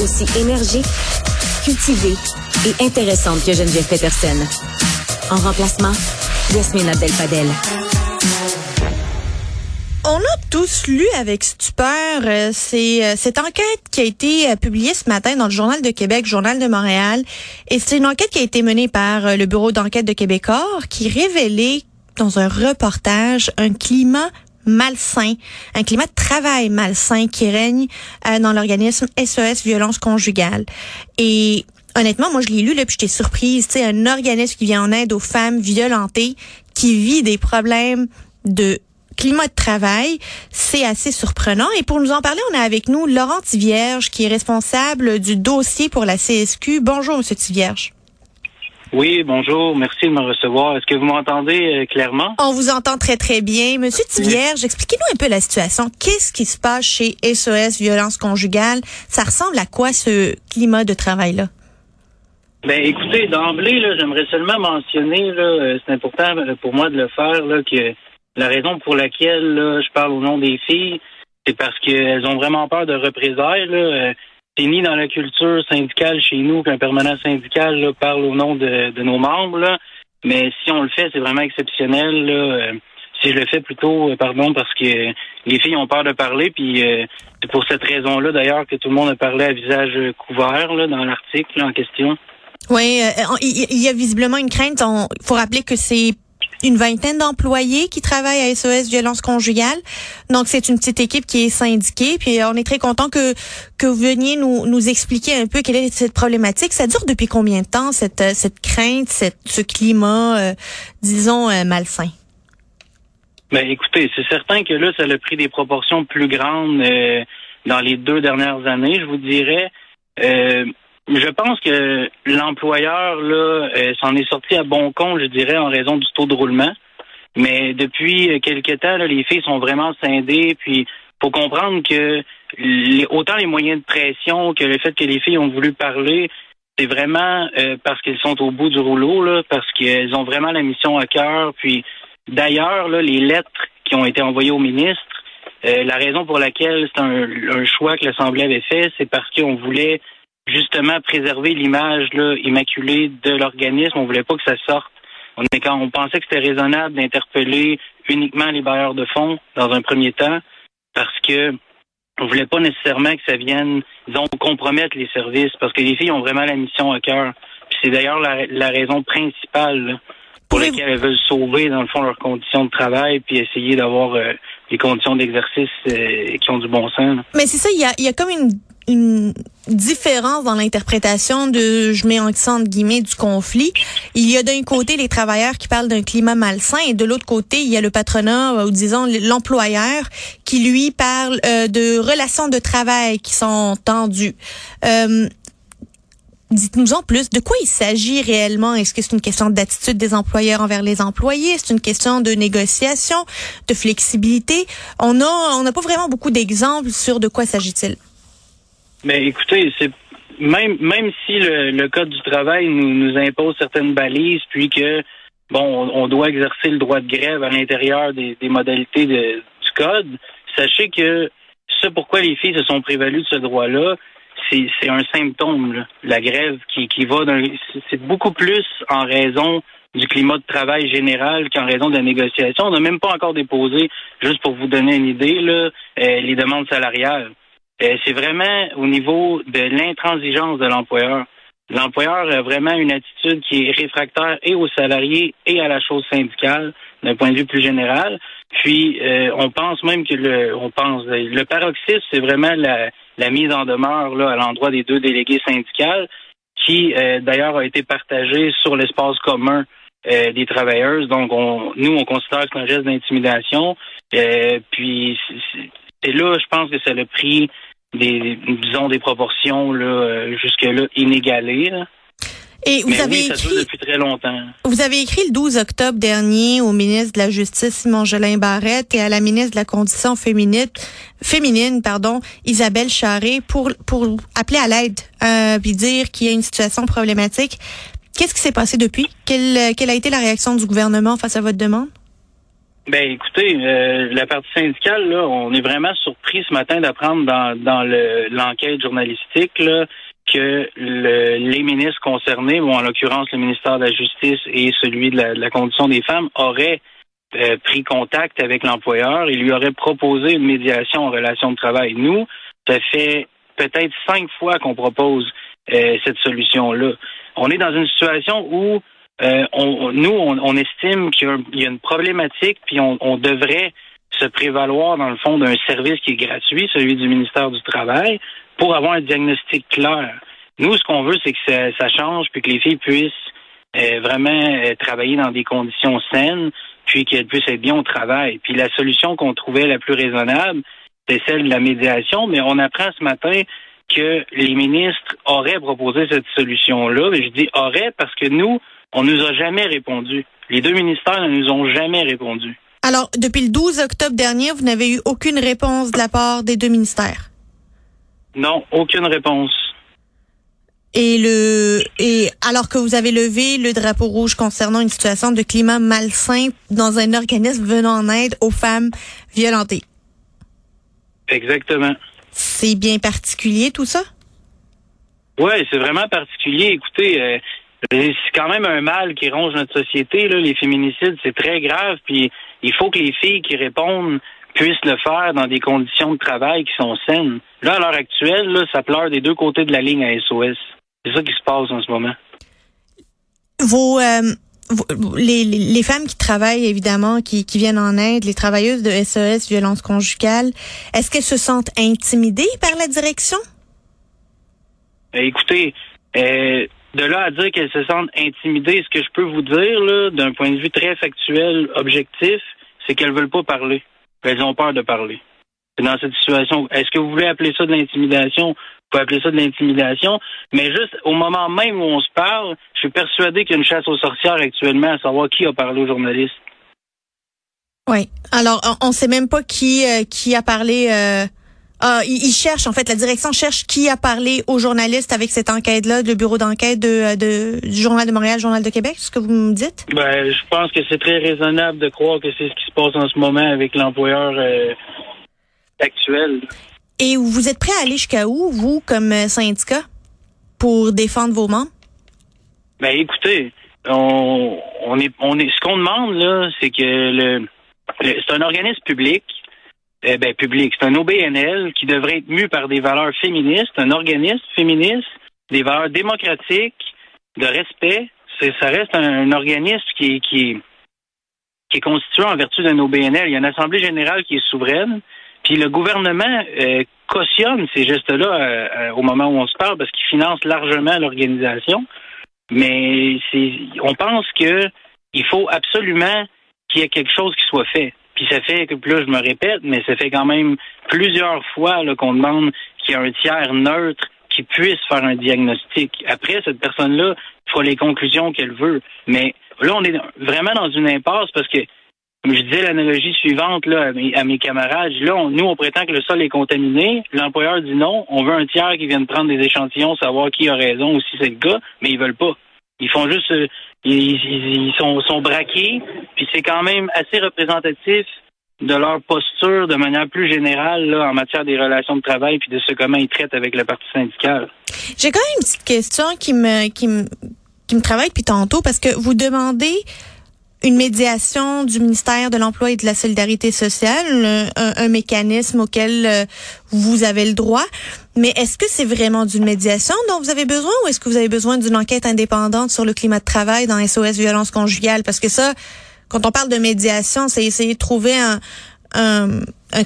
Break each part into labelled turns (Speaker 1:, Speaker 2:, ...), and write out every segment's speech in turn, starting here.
Speaker 1: aussi énergique, cultivée et intéressante que Geneviève Peterson. En remplacement, Yasmine Abdel-Fadel.
Speaker 2: On a tous lu avec stupeur euh, euh, cette enquête qui a été euh, publiée ce matin dans le Journal de Québec, Journal de Montréal. Et c'est une enquête qui a été menée par le Bureau d'enquête de Québecor qui révélait dans un reportage un climat malsain, un climat de travail malsain qui règne dans l'organisme SOS Violence Conjugale. Et honnêtement, moi je l'ai lu là, puis j'étais surprise. Tu un organisme qui vient en aide aux femmes violentées, qui vit des problèmes de climat de travail, c'est assez surprenant. Et pour nous en parler, on a avec nous Laurent Tivierge, qui est responsable du dossier pour la CSQ. Bonjour, Monsieur Tivierge.
Speaker 3: Oui, bonjour. Merci de me recevoir. Est-ce que vous m'entendez euh, clairement?
Speaker 2: On vous entend très, très bien. Monsieur Tivierge, expliquez-nous un peu la situation. Qu'est-ce qui se passe chez SOS Violence Conjugale? Ça ressemble à quoi ce climat de travail-là?
Speaker 3: Ben, écoutez, d'emblée, j'aimerais seulement mentionner, euh, c'est important euh, pour moi de le faire, là, que la raison pour laquelle je parle au nom des filles, c'est parce qu'elles ont vraiment peur de représailles. Là. Euh, c'est ni dans la culture syndicale chez nous qu'un permanent syndical parle au nom de, nos membres. Mais si on le fait, c'est vraiment exceptionnel. Euh, si je le fais plutôt, euh, pardon, parce que les filles ont peur de parler, puis c'est pour cette raison-là d'ailleurs que tout le monde a parlé à visage couvert là, dans l'article en question.
Speaker 2: Oui, il y a visiblement une crainte. Il faut rappeler que c'est une vingtaine d'employés qui travaillent à SOS Violence Conjugale. Donc, c'est une petite équipe qui est syndiquée. Puis, on est très content que, que vous veniez nous, nous expliquer un peu quelle est cette problématique. Ça dure depuis combien de temps, cette, euh, cette crainte, cette, ce climat, euh, disons, euh, malsain?
Speaker 3: Ben, écoutez, c'est certain que là, ça a pris des proportions plus grandes dans les deux dernières années, je vous dirais. Je pense que l'employeur là euh, s'en est sorti à bon compte, je dirais, en raison du taux de roulement. Mais depuis quelques temps, là, les filles sont vraiment scindées. Puis, faut comprendre que les, autant les moyens de pression que le fait que les filles ont voulu parler, c'est vraiment euh, parce qu'elles sont au bout du rouleau, là, parce qu'elles ont vraiment la mission à cœur. Puis, d'ailleurs, là, les lettres qui ont été envoyées au ministre, euh, la raison pour laquelle c'est un choix que l'Assemblée avait fait, c'est parce qu'on voulait justement préserver l'image immaculée de l'organisme. On voulait pas que ça sorte. On, est, quand on pensait que c'était raisonnable d'interpeller uniquement les bailleurs de fonds dans un premier temps, parce que on voulait pas nécessairement que ça vienne, disons, compromettre les services, parce que les filles ont vraiment la mission à cœur. C'est d'ailleurs la, raison principale pour laquelle elles veulent sauver, dans le fond, leurs conditions de travail, puis essayer d'avoir euh, des conditions d'exercice euh, qui ont du bon sens.
Speaker 2: Mais c'est ça, il y a, y a comme une une différence dans l'interprétation de, je mets en guillemets, du conflit. Il y a d'un côté les travailleurs qui parlent d'un climat malsain et de l'autre côté, il y a le patronat ou disons l'employeur qui lui parle euh, de relations de travail qui sont tendues. Euh, Dites-nous en plus, de quoi il s'agit réellement? Est-ce que c'est une question d'attitude des employeurs envers les employés? C'est une question de négociation, de flexibilité? On a, on n'a pas vraiment beaucoup d'exemples sur de quoi s'agit-il.
Speaker 3: Mais écoutez, c'est même même si le, code du travail nous, nous impose certaines balises, puis que bon, on, doit exercer le droit de grève à l'intérieur des, modalités du code, sachez que ce pourquoi les filles se sont prévalues de ce droit-là, c'est un symptôme. La grève qui, qui va c'est beaucoup plus en raison du climat de travail général qu'en raison de la négociation. On n'a même pas encore déposé, juste pour vous donner une idée, là, euh, les demandes salariales. Euh, c'est vraiment au niveau de l'intransigeance de l'employeur. L'employeur a vraiment une attitude qui est réfractaire et aux salariés et à la chose syndicale d'un point de vue plus général. Puis euh, on pense même que le on pense le paroxysme, c'est vraiment la, la, mise en demeure là, à l'endroit des deux délégués syndicales, qui euh, d'ailleurs a été partagée sur l'espace commun des travailleuses. Donc on, nous, on considère que c'est un geste d'intimidation. puis c'est là, je pense que ça a pris des, disons, des proportions là, euh, jusque-là inégalées.
Speaker 2: Et vous avez
Speaker 3: oui,
Speaker 2: écrit
Speaker 3: depuis très longtemps.
Speaker 2: Vous avez écrit le 12 octobre dernier au ministre de la Justice Simon Jolin Barrette et à la ministre de la Condition féminine, féminine pardon, Isabelle Charré pour pour appeler à l'aide euh, puis dire qu'il y a une situation problématique. Qu'est-ce qui s'est passé depuis? Quelle, quelle a été la réaction du gouvernement face à votre demande?
Speaker 3: Ben écoutez, euh, la partie syndicale, là, on est vraiment surpris ce matin d'apprendre dans, dans l'enquête journalistique là, que les ministres concernés, bon, en l'occurrence le ministère de la Justice et celui de la, condition des femmes, auraient euh, pris contact avec l'employeur et lui auraient proposé une médiation en relation de travail. Nous, ça fait peut-être cinq fois qu'on propose euh, cette solution-là. On est dans une situation où euh, nous, on, estime qu'il y, a une problématique, puis on, devrait se prévaloir, dans le fond, d'un service qui est gratuit, celui du ministère du Travail, pour avoir un diagnostic clair. Nous, ce qu'on veut, c'est que ça, change, puis que les filles puissent euh, vraiment euh, travailler dans des conditions saines, puis qu'elles puissent être bien au travail. Puis la solution qu'on trouvait la plus raisonnable, c'est celle de la médiation, mais on apprend ce matin que les ministres auraient proposé cette solution-là. Je dis auraient parce que nous, on nous a jamais répondu. Les deux ministères ne nous ont jamais répondu.
Speaker 2: Alors, depuis le 12 octobre dernier, vous n'avez eu aucune réponse de la part des deux ministères?
Speaker 3: Non, aucune réponse.
Speaker 2: Et le et alors que vous avez levé le drapeau rouge concernant une situation de climat malsain dans un organisme venant en aide aux femmes violentées.
Speaker 3: Exactement.
Speaker 2: C'est bien particulier tout ça?
Speaker 3: Oui, c'est vraiment particulier. Écoutez, euh, c'est quand même un mal qui ronge notre société. Là. Les féminicides, c'est très grave. Puis il faut que les filles qui répondent puissent le faire dans des conditions de travail qui sont saines. Là, à l'heure actuelle, là, ça pleure des deux côtés de la ligne à SOS. C'est ça qui se passe en ce moment.
Speaker 2: Vos, euh, les, les, femmes qui travaillent, évidemment, qui, qui viennent en aide, les travailleuses de SOS, violence conjugale, est-ce qu'elles se sentent intimidées par la direction?
Speaker 3: Ben, écoutez, euh, de là à dire qu'elles se sentent intimidées, ce que je peux vous dire, là, d'un point de vue très factuel, objectif, c'est qu'elles veulent pas parler. Elles ont peur de parler. Dans cette situation, est-ce que vous voulez appeler ça de l'intimidation? Vous pouvez appeler ça de l'intimidation, mais juste au moment même où on se parle, je suis persuadé qu'il y a une chasse aux sorcières actuellement à savoir qui a parlé aux journalistes.
Speaker 2: Oui. Alors, on ne sait même pas qui euh, qui a parlé euh, ah, ils, cherchent, en fait, la direction cherche qui a parlé aux journalistes avec cette enquête-là, le bureau d'enquête de, de, du Journal de Montréal, Journal de Québec, ce que vous me dites?
Speaker 3: Ben, je pense que c'est très raisonnable de croire que c'est ce qui se passe en ce moment avec l'employeur euh, actuel.
Speaker 2: Et vous êtes prêt à aller jusqu'à où, vous, comme euh, syndicat, pour défendre vos membres?
Speaker 3: Ben, écoutez, on, on est, on est, ce qu'on demande, là, c'est que le c'est un organisme public eh ben, public. C'est un OBNL qui devrait être mu par des valeurs féministes, un organisme féministe, des valeurs démocratiques, de respect. Ça reste un, organisme qui est, constitué en vertu d'un OBNL. Il y a une Assemblée générale qui est souveraine. Puis le gouvernement euh, cautionne ces gestes-là euh, euh, au moment où on se parle parce qu'il finance largement l'organisation. Mais on pense que il faut absolument qu'il y ait quelque chose qui soit fait. Puis ça fait que, là, je me répète, mais ça fait quand même plusieurs fois qu'on demande qu'il y ait un tiers neutre qui puisse faire un diagnostic. Après, cette personne-là fera les conclusions qu'elle veut. Mais là, on est vraiment dans une impasse parce que, comme je disais l'analogie suivante là, à, mes, camarades, là, nous, on prétend que le sol est contaminé. L'employeur dit non. On veut un tiers qui vienne prendre des échantillons, savoir qui a raison ou si c'est le cas, mais ils veulent pas. Ils font juste, euh, ils, sont, sont braqués, puis c'est quand même assez représentatif de leur posture de manière plus générale là, en matière des relations de travail puis de ce comment ils traitent avec le parti syndical.
Speaker 2: J'ai quand même une petite question qui me qui me qui me travaille depuis tantôt parce que vous demandez une médiation du ministère de l'Emploi et de la Solidarité sociale, un, mécanisme auquel euh, vous avez le droit. Mais est-ce que c'est vraiment d'une médiation dont vous avez besoin ou est-ce que vous avez besoin d'une enquête indépendante sur le climat de travail dans SOS violence conjugale? Parce que ça, quand on parle de médiation, c'est essayer de trouver un,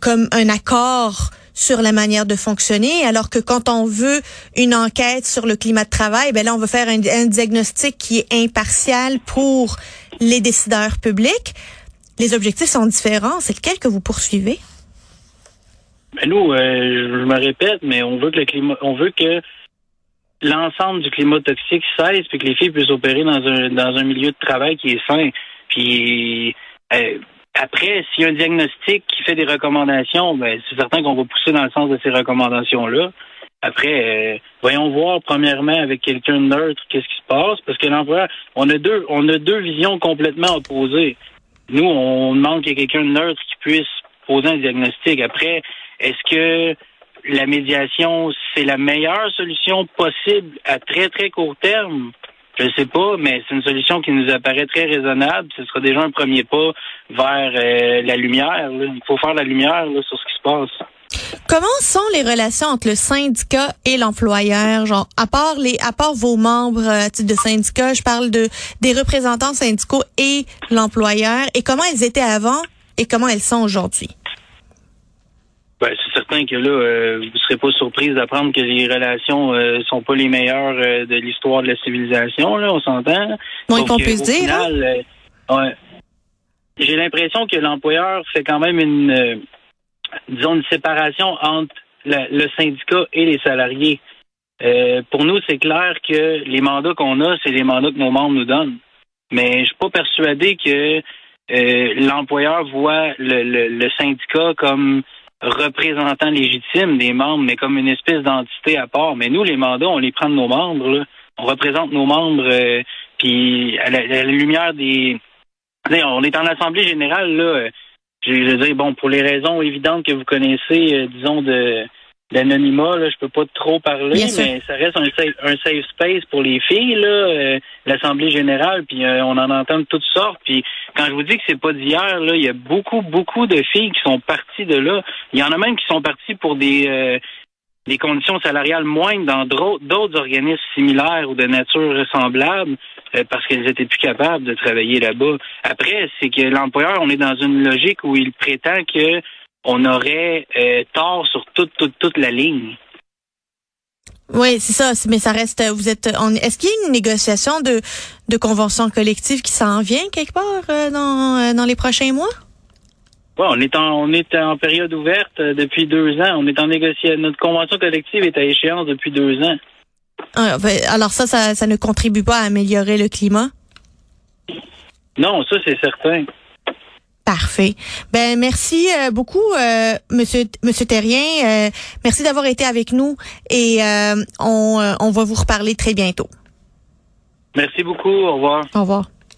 Speaker 2: comme un accord sur la manière de fonctionner, alors que quand on veut une enquête sur le climat de travail, ben là, on veut faire un, diagnostic qui est impartial pour les décideurs publics. Les objectifs sont différents. C'est lequel que vous poursuivez?
Speaker 3: Ben nous, euh, je me répète, mais on veut que le climat, on veut que l'ensemble du climat toxique cesse, puis que les filles puissent opérer dans un dans un milieu de travail qui est sain. Puis euh, après, s'il y a un diagnostic qui fait des recommandations, ben, c'est certain qu'on va pousser dans le sens de ces recommandations-là. Après, euh, voyons voir premièrement avec quelqu'un de neutre qu'est-ce qui se passe, parce que l'employeur, on a deux, on a deux visions complètement opposées. Nous, on demande qu'il y ait quelqu'un de neutre qui puisse poser un diagnostic. Après, est-ce que la médiation, c'est la meilleure solution possible à très, très court terme? Je ne sais pas, mais c'est une solution qui nous apparaît très raisonnable. Ce sera déjà un premier pas vers euh, la lumière. Il faut faire la lumière sur ce qui se passe.
Speaker 2: Comment sont les relations entre le syndicat et l'employeur? Genre, à part les, à part vos membres euh, de syndicat, je parle de des représentants syndicaux et l'employeur. Et comment elles étaient avant et comment elles sont aujourd'hui?
Speaker 3: Ben, c'est certain que là, euh, vous ne serez pas surprise d'apprendre que les relations euh, sont pas les meilleures euh, de l'histoire de la civilisation, là, on s'entend.
Speaker 2: Moins qu'on dire.
Speaker 3: Hein? J'ai l'impression que l'employeur fait quand même une disons une séparation entre le syndicat et les salariés. pour nous, c'est clair que les mandats qu'on a, c'est les mandats que nos membres nous donnent. Mais je suis pas persuadé que l'employeur voit le, le syndicat comme représentant légitime des membres, mais comme une espèce d'entité à part. Mais nous, les mandats, on les prend de nos membres. On représente nos membres, euh, puis à la, lumière des... On est en assemblée générale, là. Je veux dire, bon, pour les raisons évidentes que vous connaissez, euh, disons, de L'anonymat, là, je peux pas trop parler, mais ça reste un safe, un safe space pour les filles, là, euh, l'Assemblée générale, puis euh, on en entend de toutes sortes. Puis quand je vous dis que c'est pas d'hier, là, il y a beaucoup, beaucoup de filles qui sont parties de là. Il y en a même qui sont parties pour des euh, des conditions salariales moindres dans d'autres organismes similaires ou de nature semblable parce qu'elles étaient plus capables de travailler là-bas. Après, c'est que l'employeur, on est dans une logique où il prétend que on aurait euh, tort sur toute, toute, toute la ligne.
Speaker 2: Oui, c'est ça, mais ça reste. Vous êtes. Est-ce qu'il y a une négociation de, de convention collective qui s'en vient quelque part euh, dans, euh, dans les prochains mois?
Speaker 3: Oui, on est en on est en période ouverte depuis deux ans. On est en négociation. Notre convention collective est à échéance depuis deux ans.
Speaker 2: Ah, ben, alors ça, ça, ça ne contribue pas à améliorer le climat?
Speaker 3: Non, ça c'est certain.
Speaker 2: Parfait. Ben merci euh, beaucoup, euh, Monsieur Monsieur Terrien. Euh, merci d'avoir été avec nous et on, on va vous reparler très bientôt.
Speaker 3: Merci beaucoup. Au revoir.
Speaker 2: Au revoir.